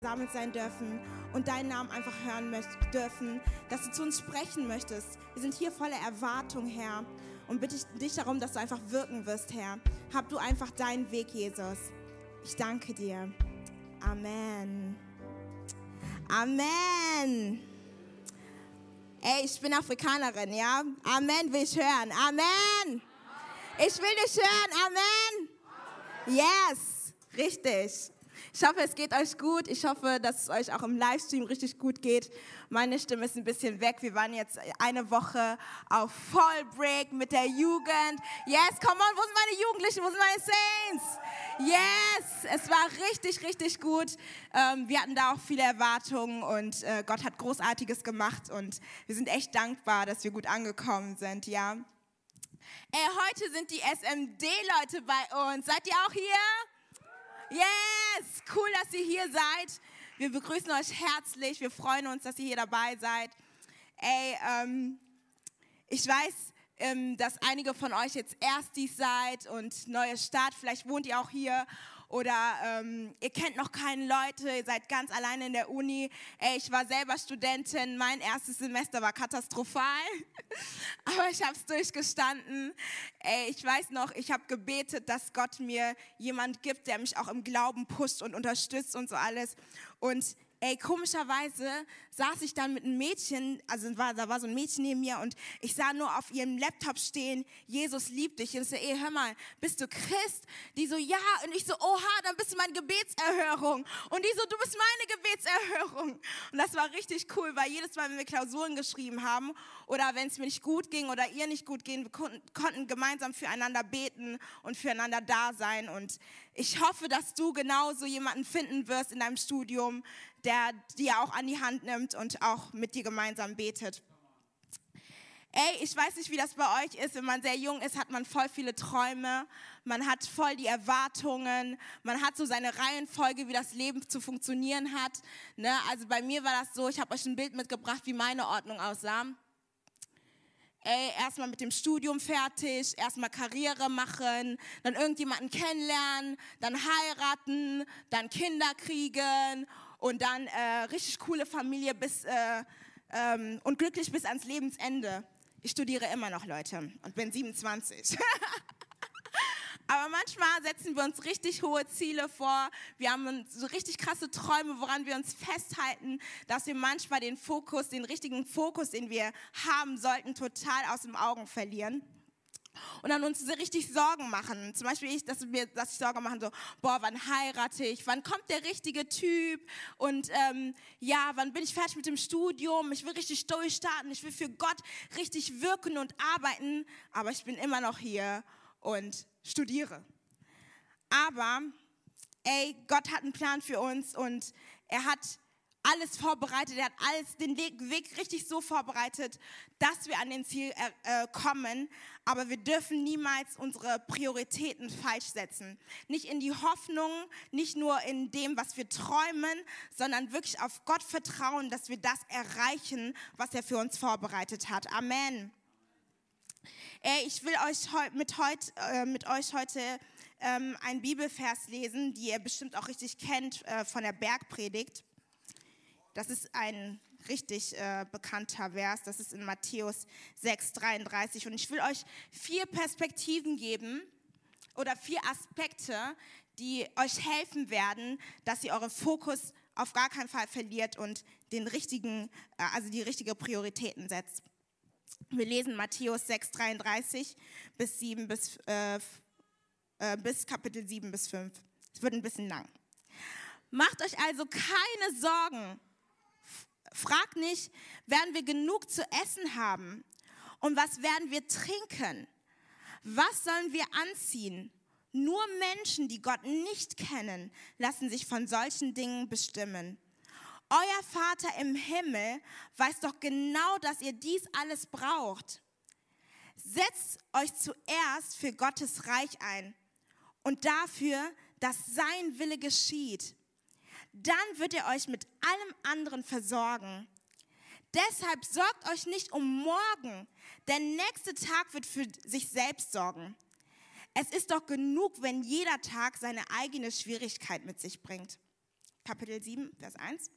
gesammelt sein dürfen und deinen Namen einfach hören dürfen, dass du zu uns sprechen möchtest. Wir sind hier voller Erwartung, Herr, und bitte dich darum, dass du einfach wirken wirst, Herr. Hab du einfach deinen Weg, Jesus. Ich danke dir. Amen. Amen. Ey, ich bin Afrikanerin, ja? Amen will ich hören. Amen. Ich will dich hören. Amen. Yes, richtig. Ich hoffe, es geht euch gut. Ich hoffe, dass es euch auch im Livestream richtig gut geht. Meine Stimme ist ein bisschen weg. Wir waren jetzt eine Woche auf Fallbreak mit der Jugend. Yes, come on, wo sind meine Jugendlichen? Wo sind meine Saints? Yes, es war richtig, richtig gut. Ähm, wir hatten da auch viele Erwartungen und äh, Gott hat Großartiges gemacht und wir sind echt dankbar, dass wir gut angekommen sind, ja. Ey, heute sind die SMD-Leute bei uns. Seid ihr auch hier? Yes, cool, dass ihr hier seid. Wir begrüßen euch herzlich. Wir freuen uns, dass ihr hier dabei seid. Ey, ähm, ich weiß, ähm, dass einige von euch jetzt Erstis seid und neue Start. Vielleicht wohnt ihr auch hier oder ähm, ihr kennt noch keine Leute, ihr seid ganz alleine in der Uni. Ey, ich war selber Studentin, mein erstes Semester war katastrophal, aber ich habe es durchgestanden. Ey, ich weiß noch, ich habe gebetet, dass Gott mir jemand gibt, der mich auch im Glauben pusht und unterstützt und so alles. Und ey, komischerweise saß ich dann mit einem Mädchen, also war, da war so ein Mädchen neben mir und ich sah nur auf ihrem Laptop stehen, Jesus liebt dich. Und ich so, ey, hör mal, bist du Christ? Die so, ja. Und ich so, oha, dann bist du meine Gebetserhörung. Und die so, du bist meine Gebetserhörung. Und das war richtig cool, weil jedes Mal, wenn wir Klausuren geschrieben haben oder wenn es mir nicht gut ging oder ihr nicht gut ging, wir konnten, konnten gemeinsam füreinander beten und füreinander da sein. Und ich hoffe, dass du genauso jemanden finden wirst in deinem Studium, der dir auch an die Hand nimmt und auch mit dir gemeinsam betet. Ey, ich weiß nicht, wie das bei euch ist. Wenn man sehr jung ist, hat man voll viele Träume. Man hat voll die Erwartungen. Man hat so seine Reihenfolge, wie das Leben zu funktionieren hat. Ne? Also bei mir war das so, ich habe euch ein Bild mitgebracht, wie meine Ordnung aussah. Ey, erstmal mit dem Studium fertig, erstmal Karriere machen, dann irgendjemanden kennenlernen, dann heiraten, dann Kinder kriegen und dann äh, richtig coole Familie bis, äh, ähm, und glücklich bis ans Lebensende. Ich studiere immer noch, Leute, und bin 27. Aber manchmal setzen wir uns richtig hohe Ziele vor. Wir haben so richtig krasse Träume, woran wir uns festhalten, dass wir manchmal den Fokus, den richtigen Fokus, den wir haben sollten, total aus den Augen verlieren und dann uns richtig Sorgen machen. Zum Beispiel ich, dass, wir, dass ich Sorgen machen, so, boah, wann heirate ich? Wann kommt der richtige Typ? Und ähm, ja, wann bin ich fertig mit dem Studium? Ich will richtig durchstarten. Ich will für Gott richtig wirken und arbeiten. Aber ich bin immer noch hier und studiere. Aber, ey, Gott hat einen Plan für uns und er hat alles vorbereitet, er hat alles, den Weg richtig so vorbereitet, dass wir an den Ziel äh, äh, kommen. Aber wir dürfen niemals unsere Prioritäten falsch setzen. Nicht in die Hoffnung, nicht nur in dem, was wir träumen, sondern wirklich auf Gott vertrauen, dass wir das erreichen, was er für uns vorbereitet hat. Amen. Ey, ich will euch mit, heut, äh, mit euch heute ähm, einen Bibelvers lesen, die ihr bestimmt auch richtig kennt äh, von der Bergpredigt. Das ist ein richtig äh, bekannter Vers. Das ist in Matthäus 6, 33. Und ich will euch vier Perspektiven geben oder vier Aspekte, die euch helfen werden, dass ihr euren Fokus auf gar keinen Fall verliert und den richtigen, äh, also die richtige Prioritäten setzt. Wir lesen Matthäus 6, 33 bis, 7 bis, äh, äh, bis Kapitel 7 bis 5. Es wird ein bisschen lang. Macht euch also keine Sorgen Frag nicht, werden wir genug zu essen haben? Und was werden wir trinken? Was sollen wir anziehen? Nur Menschen, die Gott nicht kennen, lassen sich von solchen Dingen bestimmen. Euer Vater im Himmel weiß doch genau, dass ihr dies alles braucht. Setzt euch zuerst für Gottes Reich ein und dafür, dass sein Wille geschieht dann wird er euch mit allem anderen versorgen. Deshalb sorgt euch nicht um morgen, der nächste Tag wird für sich selbst sorgen. Es ist doch genug, wenn jeder Tag seine eigene Schwierigkeit mit sich bringt. Kapitel 7, Vers 1.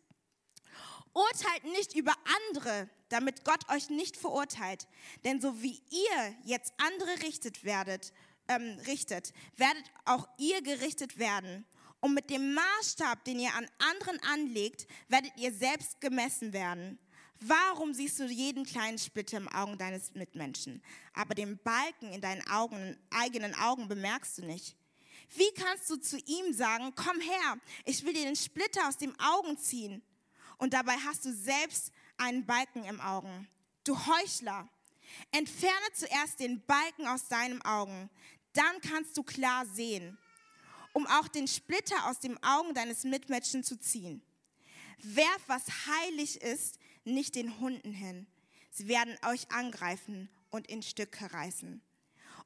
Urteilt nicht über andere, damit Gott euch nicht verurteilt. Denn so wie ihr jetzt andere richtet werdet, ähm, richtet, werdet auch ihr gerichtet werden. Und mit dem Maßstab, den ihr an anderen anlegt, werdet ihr selbst gemessen werden. Warum siehst du jeden kleinen Splitter im Augen deines Mitmenschen, aber den Balken in deinen Augen, eigenen Augen bemerkst du nicht? Wie kannst du zu ihm sagen, komm her, ich will dir den Splitter aus dem Augen ziehen? Und dabei hast du selbst einen Balken im Augen. Du Heuchler, entferne zuerst den Balken aus deinem Augen, dann kannst du klar sehen, um auch den Splitter aus dem Augen deines Mitmenschen zu ziehen. Werf, was heilig ist, nicht den Hunden hin. Sie werden euch angreifen und in Stücke reißen.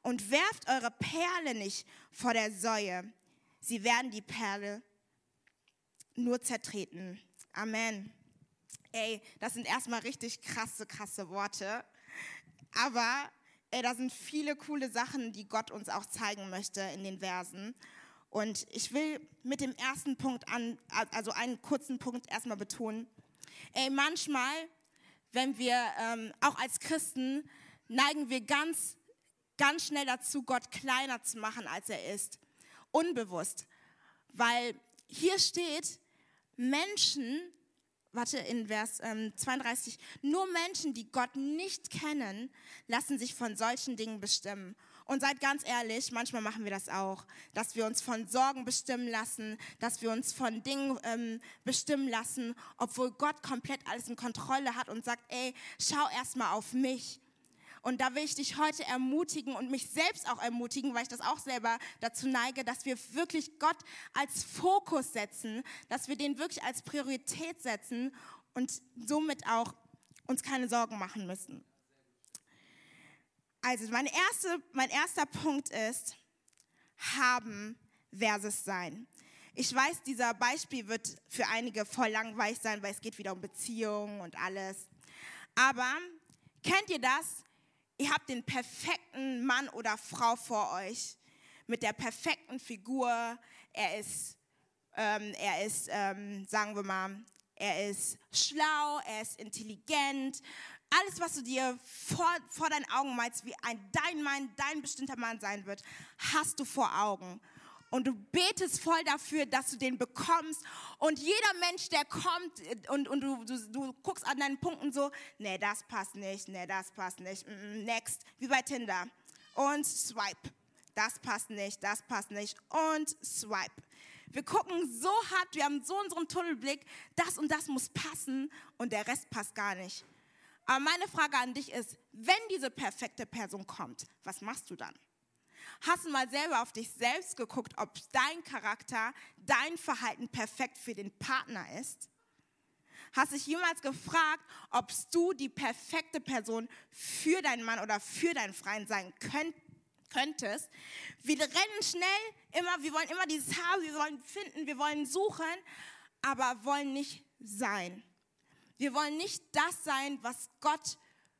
Und werft eure Perle nicht vor der Säue. Sie werden die Perle nur zertreten. Amen. Ey, das sind erstmal richtig krasse, krasse Worte. Aber ey, da sind viele coole Sachen, die Gott uns auch zeigen möchte in den Versen. Und ich will mit dem ersten Punkt an, also einen kurzen Punkt erstmal betonen. Ey, manchmal, wenn wir ähm, auch als Christen neigen wir ganz ganz schnell dazu, Gott kleiner zu machen, als er ist. Unbewusst. Weil hier steht, Menschen, warte in Vers ähm, 32, nur Menschen, die Gott nicht kennen, lassen sich von solchen Dingen bestimmen. Und seid ganz ehrlich, manchmal machen wir das auch, dass wir uns von Sorgen bestimmen lassen, dass wir uns von Dingen ähm, bestimmen lassen, obwohl Gott komplett alles in Kontrolle hat und sagt, ey, schau erstmal auf mich. Und da will ich dich heute ermutigen und mich selbst auch ermutigen, weil ich das auch selber dazu neige, dass wir wirklich Gott als Fokus setzen, dass wir den wirklich als Priorität setzen und somit auch uns keine Sorgen machen müssen. Also mein, erste, mein erster Punkt ist, haben versus sein. Ich weiß, dieser Beispiel wird für einige voll langweilig sein, weil es geht wieder um Beziehungen und alles. Aber kennt ihr das? Ihr habt den perfekten Mann oder Frau vor euch mit der perfekten Figur. Er ist, ähm, er ist, ähm, sagen wir mal, er ist schlau, er ist intelligent. Alles, was du dir vor, vor deinen Augen meinst, wie ein dein Mann, dein bestimmter Mann sein wird, hast du vor Augen und du betest voll dafür, dass du den bekommst. Und jeder Mensch, der kommt äh, und, und du, du, du guckst an deinen Punkten so, nee, das passt nicht, nee, das passt nicht, mm, mm, next, wie bei Tinder. Und swipe, das passt nicht, das passt nicht und swipe. Wir gucken so hart, wir haben so unseren Tunnelblick, das und das muss passen und der Rest passt gar nicht. Aber meine Frage an dich ist, wenn diese perfekte Person kommt, was machst du dann? Hast du mal selber auf dich selbst geguckt, ob dein Charakter, dein Verhalten perfekt für den Partner ist? Hast dich jemals gefragt, ob du die perfekte Person für deinen Mann oder für deinen Freund sein könnt, könntest? Wir rennen schnell immer, wir wollen immer dieses haben, wir wollen finden, wir wollen suchen, aber wollen nicht sein. Wir wollen nicht das sein, was Gott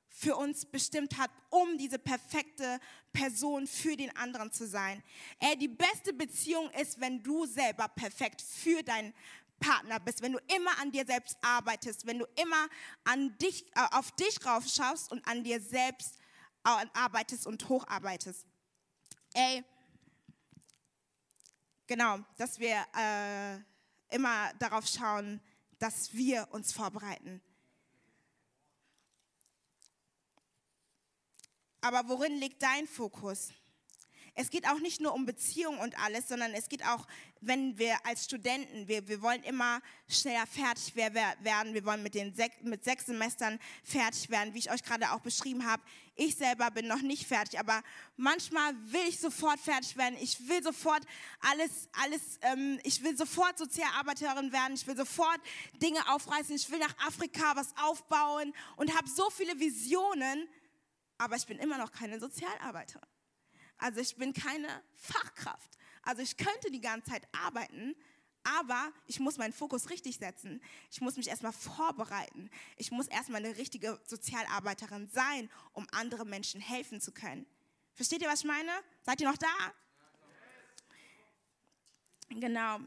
für uns bestimmt hat, um diese perfekte Person für den anderen zu sein. Ey, die beste Beziehung ist, wenn du selber perfekt für deinen Partner bist, wenn du immer an dir selbst arbeitest, wenn du immer an dich, äh, auf dich raufschaust und an dir selbst äh, arbeitest und hocharbeitest. Ey, genau, dass wir äh, immer darauf schauen, dass wir uns vorbereiten Aber worin liegt dein Fokus? Es geht auch nicht nur um Beziehung und alles, sondern es geht auch, wenn wir als Studenten, wir, wir wollen immer schneller fertig werden, wir wollen mit, den sech, mit sechs Semestern fertig werden, wie ich euch gerade auch beschrieben habe. Ich selber bin noch nicht fertig, aber manchmal will ich sofort fertig werden. Ich will sofort alles, alles, ähm, ich will sofort Sozialarbeiterin werden. Ich will sofort Dinge aufreißen. Ich will nach Afrika was aufbauen und habe so viele Visionen aber ich bin immer noch keine Sozialarbeiterin. Also ich bin keine Fachkraft. Also ich könnte die ganze Zeit arbeiten, aber ich muss meinen Fokus richtig setzen. Ich muss mich erstmal vorbereiten. Ich muss erstmal eine richtige Sozialarbeiterin sein, um anderen Menschen helfen zu können. Versteht ihr, was ich meine? Seid ihr noch da? Genau.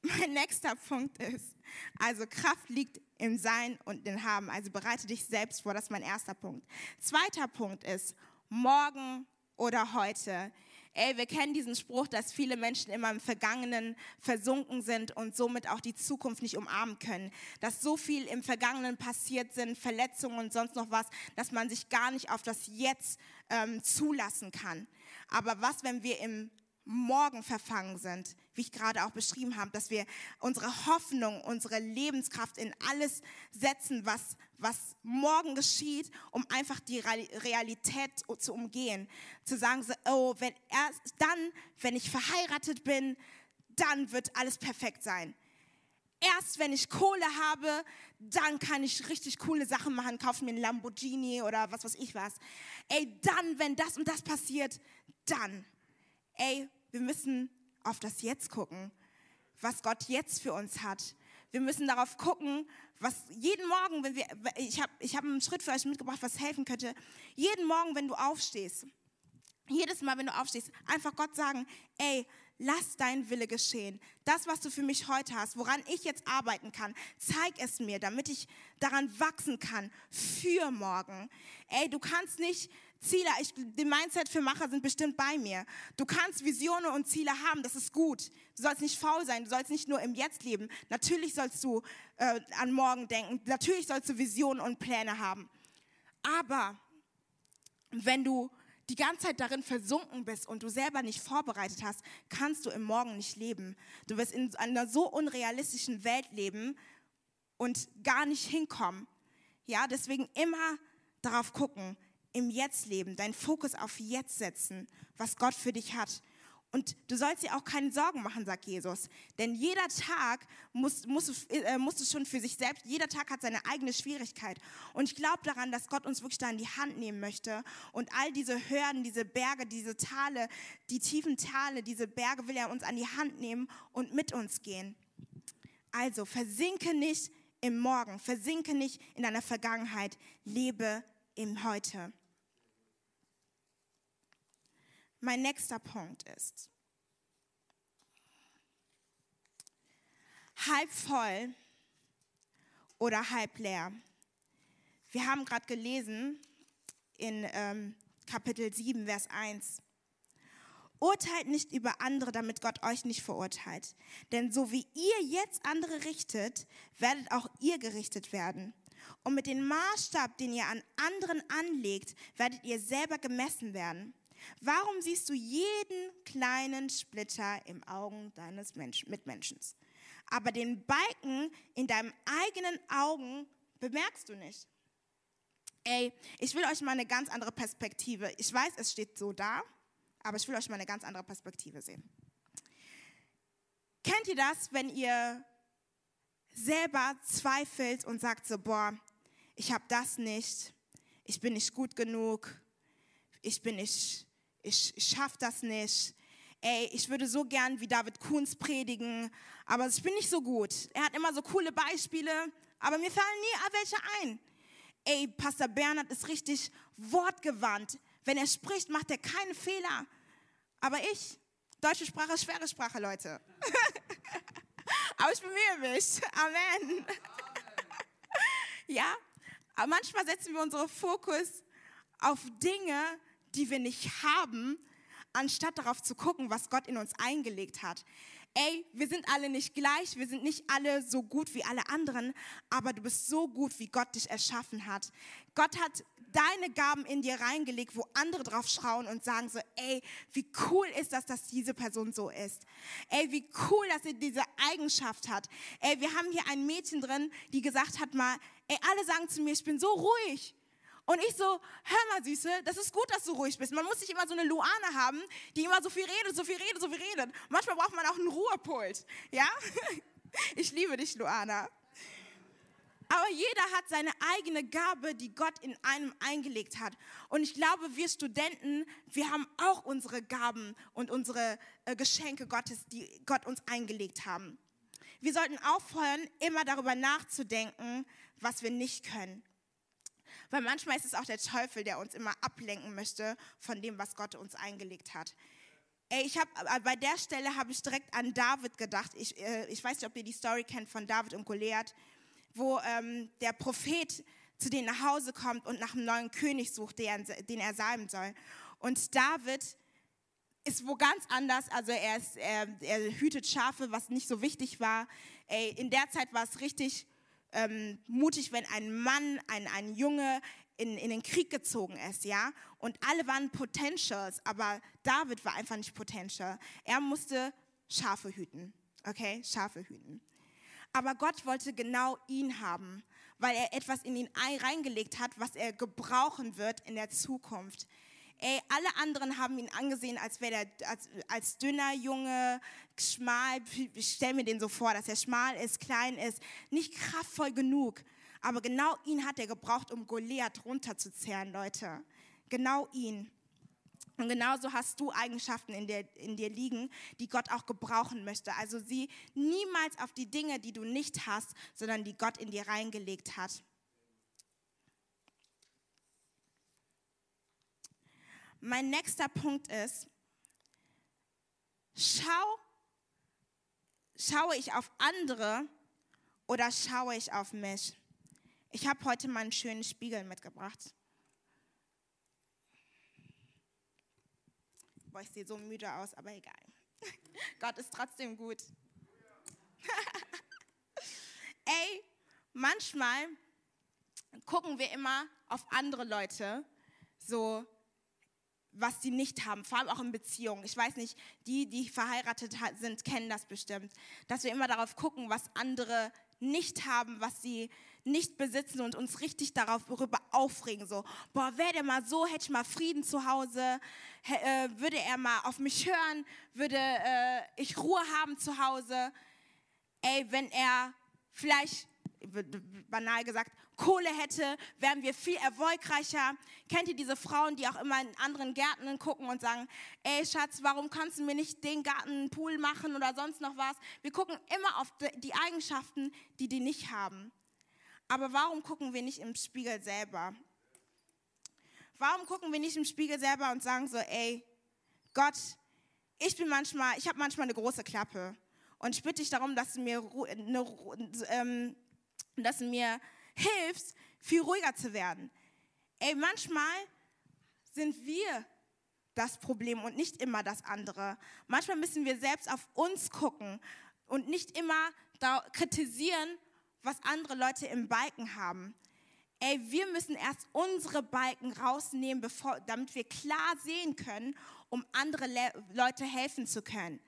Mein nächster Punkt ist, also Kraft liegt im Sein und im Haben. Also bereite dich selbst vor, das ist mein erster Punkt. Zweiter Punkt ist, morgen oder heute. Ey, wir kennen diesen Spruch, dass viele Menschen immer im Vergangenen versunken sind und somit auch die Zukunft nicht umarmen können. Dass so viel im Vergangenen passiert sind, Verletzungen und sonst noch was, dass man sich gar nicht auf das Jetzt ähm, zulassen kann. Aber was, wenn wir im morgen verfangen sind, wie ich gerade auch beschrieben habe, dass wir unsere Hoffnung, unsere Lebenskraft in alles setzen, was, was morgen geschieht, um einfach die Realität zu umgehen. Zu sagen, so, oh, wenn erst dann, wenn ich verheiratet bin, dann wird alles perfekt sein. Erst wenn ich Kohle habe, dann kann ich richtig coole Sachen machen, kaufe mir einen Lamborghini oder was weiß ich was. Ey, dann, wenn das und das passiert, dann. Ey, wir müssen auf das Jetzt gucken, was Gott jetzt für uns hat. Wir müssen darauf gucken, was jeden Morgen, wenn wir, ich habe ich hab einen Schritt für euch mitgebracht, was helfen könnte. Jeden Morgen, wenn du aufstehst, jedes Mal, wenn du aufstehst, einfach Gott sagen, ey, lass dein Wille geschehen. Das, was du für mich heute hast, woran ich jetzt arbeiten kann, zeig es mir, damit ich daran wachsen kann für morgen. Ey, du kannst nicht Ziele, ich, die Mindset für Macher sind bestimmt bei mir. Du kannst Visionen und Ziele haben, das ist gut. Du sollst nicht faul sein, du sollst nicht nur im Jetzt leben. Natürlich sollst du äh, an morgen denken, natürlich sollst du Visionen und Pläne haben. Aber wenn du die ganze Zeit darin versunken bist und du selber nicht vorbereitet hast, kannst du im Morgen nicht leben. Du wirst in einer so unrealistischen Welt leben und gar nicht hinkommen. Ja, deswegen immer darauf gucken, im Jetzt leben, deinen Fokus auf Jetzt setzen, was Gott für dich hat. Und du sollst dir auch keine Sorgen machen, sagt Jesus. Denn jeder Tag muss, muss, äh, muss es schon für sich selbst, jeder Tag hat seine eigene Schwierigkeit. Und ich glaube daran, dass Gott uns wirklich da in die Hand nehmen möchte. Und all diese Hürden, diese Berge, diese Tale, die tiefen Tale, diese Berge will er uns an die Hand nehmen und mit uns gehen. Also versinke nicht im Morgen, versinke nicht in deiner Vergangenheit, lebe im Heute. Mein nächster Punkt ist, halb voll oder halb leer. Wir haben gerade gelesen in ähm, Kapitel 7, Vers 1. Urteilt nicht über andere, damit Gott euch nicht verurteilt. Denn so wie ihr jetzt andere richtet, werdet auch ihr gerichtet werden. Und mit dem Maßstab, den ihr an anderen anlegt, werdet ihr selber gemessen werden. Warum siehst du jeden kleinen Splitter im Augen deines Mitmenschen? Aber den Balken in deinem eigenen Augen bemerkst du nicht. Ey, ich will euch mal eine ganz andere Perspektive. Ich weiß, es steht so da, aber ich will euch mal eine ganz andere Perspektive sehen. Kennt ihr das, wenn ihr selber zweifelt und sagt so, boah, ich habe das nicht, ich bin nicht gut genug, ich bin nicht ich, ich schaffe das nicht. Ey, ich würde so gern wie David Kunz predigen, aber ich bin nicht so gut. Er hat immer so coole Beispiele, aber mir fallen nie welche ein. Ey, Pastor Bernhard ist richtig wortgewandt. Wenn er spricht, macht er keine Fehler. Aber ich, deutsche Sprache, schwere Sprache, Leute. aber ich bemühe mich. Amen. Amen. ja, aber manchmal setzen wir unseren Fokus auf Dinge, die wir nicht haben, anstatt darauf zu gucken, was Gott in uns eingelegt hat. Ey, wir sind alle nicht gleich, wir sind nicht alle so gut wie alle anderen, aber du bist so gut, wie Gott dich erschaffen hat. Gott hat deine Gaben in dir reingelegt, wo andere drauf schauen und sagen so, ey, wie cool ist das, dass diese Person so ist. Ey, wie cool, dass sie diese Eigenschaft hat. Ey, wir haben hier ein Mädchen drin, die gesagt hat mal, ey, alle sagen zu mir, ich bin so ruhig. Und ich so, hör mal, Süße, das ist gut, dass du ruhig bist. Man muss nicht immer so eine Luane haben, die immer so viel redet, so viel redet, so viel redet. Manchmal braucht man auch einen Ruhepult. Ja? Ich liebe dich, Luana. Aber jeder hat seine eigene Gabe, die Gott in einem eingelegt hat. Und ich glaube, wir Studenten, wir haben auch unsere Gaben und unsere äh, Geschenke Gottes, die Gott uns eingelegt haben. Wir sollten aufhören, immer darüber nachzudenken, was wir nicht können. Weil manchmal ist es auch der Teufel, der uns immer ablenken möchte von dem, was Gott uns eingelegt hat. Ey, ich habe bei der Stelle habe ich direkt an David gedacht. Ich, äh, ich weiß nicht, ob ihr die Story kennt von David und Goliath, wo ähm, der Prophet zu denen nach Hause kommt und nach einem neuen König sucht, den, den er salben soll. Und David ist wo ganz anders. Also er, ist, er, er hütet Schafe, was nicht so wichtig war. Ey, in der Zeit war es richtig ähm, mutig, wenn ein Mann, ein, ein Junge in, in den Krieg gezogen ist, ja. Und alle waren Potentials, aber David war einfach nicht Potential. Er musste Schafe hüten, okay, Schafe hüten. Aber Gott wollte genau ihn haben, weil er etwas in ihn reingelegt hat, was er gebrauchen wird in der Zukunft. Ey, alle anderen haben ihn angesehen, als wäre er als, als dünner Junge, schmal. Ich stelle mir den so vor, dass er schmal ist, klein ist, nicht kraftvoll genug. Aber genau ihn hat er gebraucht, um Goliath runterzuzehren, Leute. Genau ihn. Und genauso hast du Eigenschaften in dir, in dir liegen, die Gott auch gebrauchen möchte. Also sieh niemals auf die Dinge, die du nicht hast, sondern die Gott in dir reingelegt hat. Mein nächster Punkt ist, schau, schaue ich auf andere oder schaue ich auf mich? Ich habe heute mal einen schönen Spiegel mitgebracht. Boah, ich sehe so müde aus, aber egal. Gott ist trotzdem gut. Ey, manchmal gucken wir immer auf andere Leute so was sie nicht haben, vor allem auch in Beziehungen. Ich weiß nicht, die, die verheiratet sind, kennen das bestimmt, dass wir immer darauf gucken, was andere nicht haben, was sie nicht besitzen und uns richtig darüber aufregen. So, boah, wäre der mal so, hätte ich mal Frieden zu Hause, äh, würde er mal auf mich hören, würde äh, ich Ruhe haben zu Hause. Ey, wenn er vielleicht banal gesagt, Kohle hätte, wären wir viel erfolgreicher. Kennt ihr diese Frauen, die auch immer in anderen Gärten gucken und sagen, ey Schatz, warum kannst du mir nicht den Garten Pool machen oder sonst noch was? Wir gucken immer auf die Eigenschaften, die die nicht haben. Aber warum gucken wir nicht im Spiegel selber? Warum gucken wir nicht im Spiegel selber und sagen so, ey, Gott, ich bin manchmal, ich habe manchmal eine große Klappe und ich bitte dich darum, dass du mir eine, ähm, dass du mir hilfst, viel ruhiger zu werden. Ey, manchmal sind wir das Problem und nicht immer das andere. Manchmal müssen wir selbst auf uns gucken und nicht immer kritisieren, was andere Leute im Balken haben. Ey, wir müssen erst unsere Balken rausnehmen, bevor, damit wir klar sehen können, um andere Le Leute helfen zu können.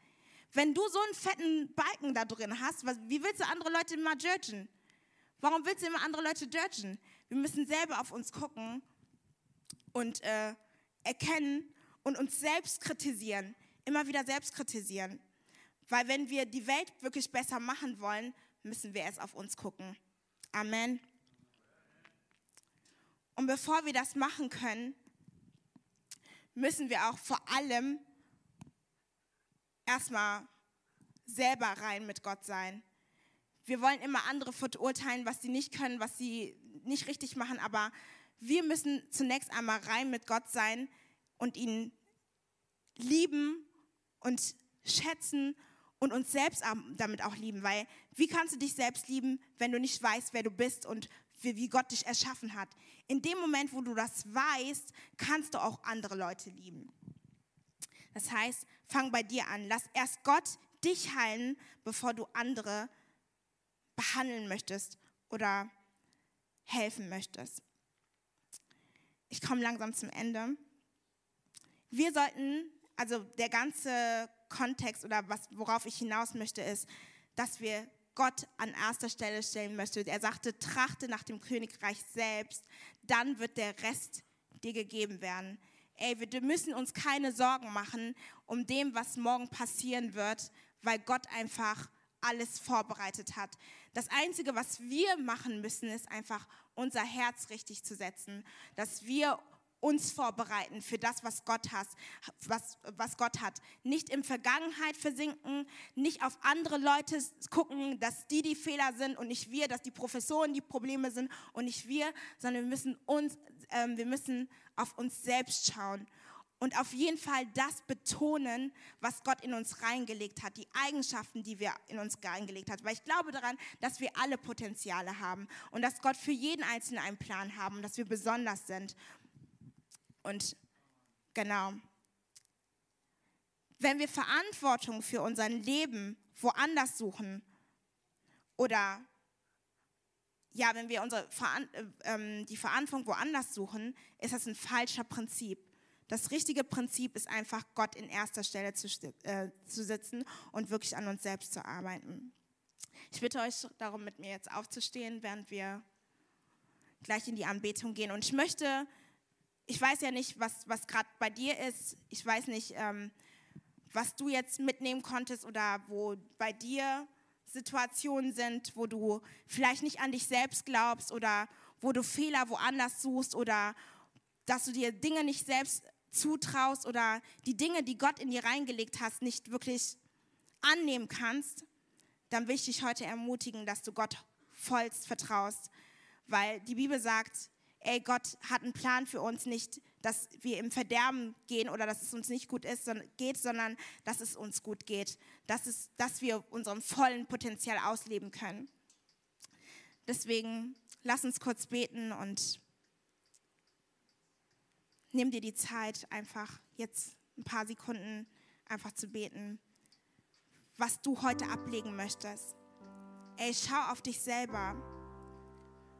Wenn du so einen fetten Balken da drin hast, was, wie willst du andere Leute immer judgen? Warum willst du immer andere Leute judgen? Wir müssen selber auf uns gucken und äh, erkennen und uns selbst kritisieren. Immer wieder selbst kritisieren. Weil wenn wir die Welt wirklich besser machen wollen, müssen wir erst auf uns gucken. Amen. Und bevor wir das machen können, müssen wir auch vor allem erstmal selber rein mit Gott sein wir wollen immer andere verurteilen, was sie nicht können, was sie nicht richtig machen, aber wir müssen zunächst einmal rein mit Gott sein und ihn lieben und schätzen und uns selbst damit auch lieben, weil wie kannst du dich selbst lieben, wenn du nicht weißt, wer du bist und wie Gott dich erschaffen hat? In dem Moment, wo du das weißt, kannst du auch andere Leute lieben. Das heißt, fang bei dir an. Lass erst Gott dich heilen, bevor du andere behandeln möchtest oder helfen möchtest. Ich komme langsam zum Ende. Wir sollten, also der ganze Kontext oder was, worauf ich hinaus möchte, ist, dass wir Gott an erster Stelle stellen möchten. Er sagte, trachte nach dem Königreich selbst, dann wird der Rest dir gegeben werden. Ey, wir müssen uns keine Sorgen machen um dem, was morgen passieren wird, weil Gott einfach alles vorbereitet hat. Das Einzige, was wir machen müssen, ist einfach unser Herz richtig zu setzen, dass wir uns vorbereiten für das, was Gott hat, was, was Gott hat. Nicht in Vergangenheit versinken, nicht auf andere Leute gucken, dass die die Fehler sind und nicht wir, dass die Professoren die Probleme sind und nicht wir, sondern wir müssen uns, äh, wir müssen auf uns selbst schauen und auf jeden Fall das betonen, was Gott in uns reingelegt hat, die Eigenschaften, die wir in uns reingelegt hat. Weil ich glaube daran, dass wir alle Potenziale haben und dass Gott für jeden Einzelnen einen Plan haben und dass wir besonders sind. Und genau. Wenn wir Verantwortung für unser Leben woanders suchen oder ja, wenn wir unsere äh, ähm, die Verantwortung woanders suchen, ist das ein falscher Prinzip. Das richtige Prinzip ist einfach, Gott in erster Stelle zu, äh, zu sitzen und wirklich an uns selbst zu arbeiten. Ich bitte euch darum, mit mir jetzt aufzustehen, während wir gleich in die Anbetung gehen. Und ich möchte, ich weiß ja nicht, was, was gerade bei dir ist. Ich weiß nicht, ähm, was du jetzt mitnehmen konntest oder wo bei dir Situationen sind, wo du vielleicht nicht an dich selbst glaubst oder wo du Fehler woanders suchst oder dass du dir Dinge nicht selbst zutraust oder die Dinge, die Gott in dir reingelegt hast, nicht wirklich annehmen kannst, dann will ich dich heute ermutigen, dass du Gott vollst vertraust. Weil die Bibel sagt, ey, Gott hat einen Plan für uns, nicht, dass wir im Verderben gehen oder dass es uns nicht gut ist, sondern, geht, sondern dass es uns gut geht, dass, es, dass wir unserem vollen Potenzial ausleben können. Deswegen lass uns kurz beten und nimm dir die Zeit, einfach jetzt ein paar Sekunden einfach zu beten, was du heute ablegen möchtest. Ey, schau auf dich selber.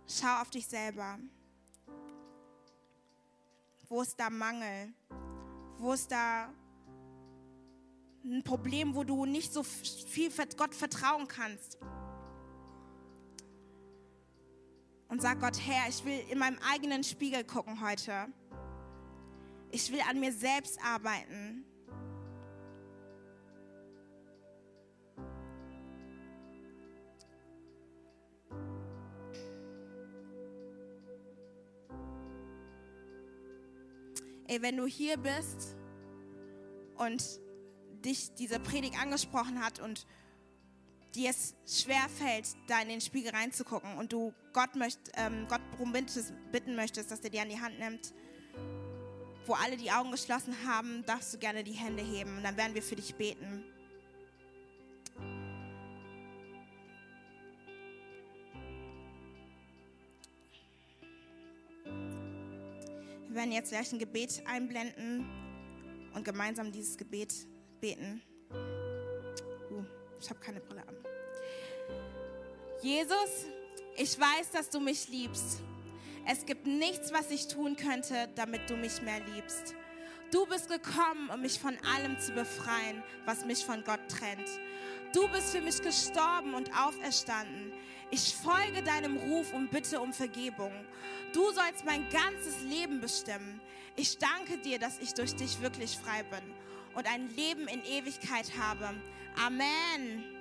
Schau auf dich selber. Wo ist da Mangel? Wo ist da ein Problem, wo du nicht so viel Gott vertrauen kannst? Und sag Gott, Herr, ich will in meinem eigenen Spiegel gucken heute. Ich will an mir selbst arbeiten. Ey, wenn du hier bist und dich diese Predigt angesprochen hat und dir es schwer fällt, da in den Spiegel reinzugucken und du Gott, möcht, ähm, Gott bitten möchtest, dass er dir an die Hand nimmt, wo alle die Augen geschlossen haben, darfst du gerne die Hände heben und dann werden wir für dich beten. Wir werden jetzt gleich ein Gebet einblenden und gemeinsam dieses Gebet beten. Uh, ich habe keine Brille an. Jesus, ich weiß, dass du mich liebst. Es gibt nichts, was ich tun könnte, damit du mich mehr liebst. Du bist gekommen, um mich von allem zu befreien, was mich von Gott trennt. Du bist für mich gestorben und auferstanden. Ich folge deinem Ruf und bitte um Vergebung. Du sollst mein ganzes Leben bestimmen. Ich danke dir, dass ich durch dich wirklich frei bin und ein Leben in Ewigkeit habe. Amen.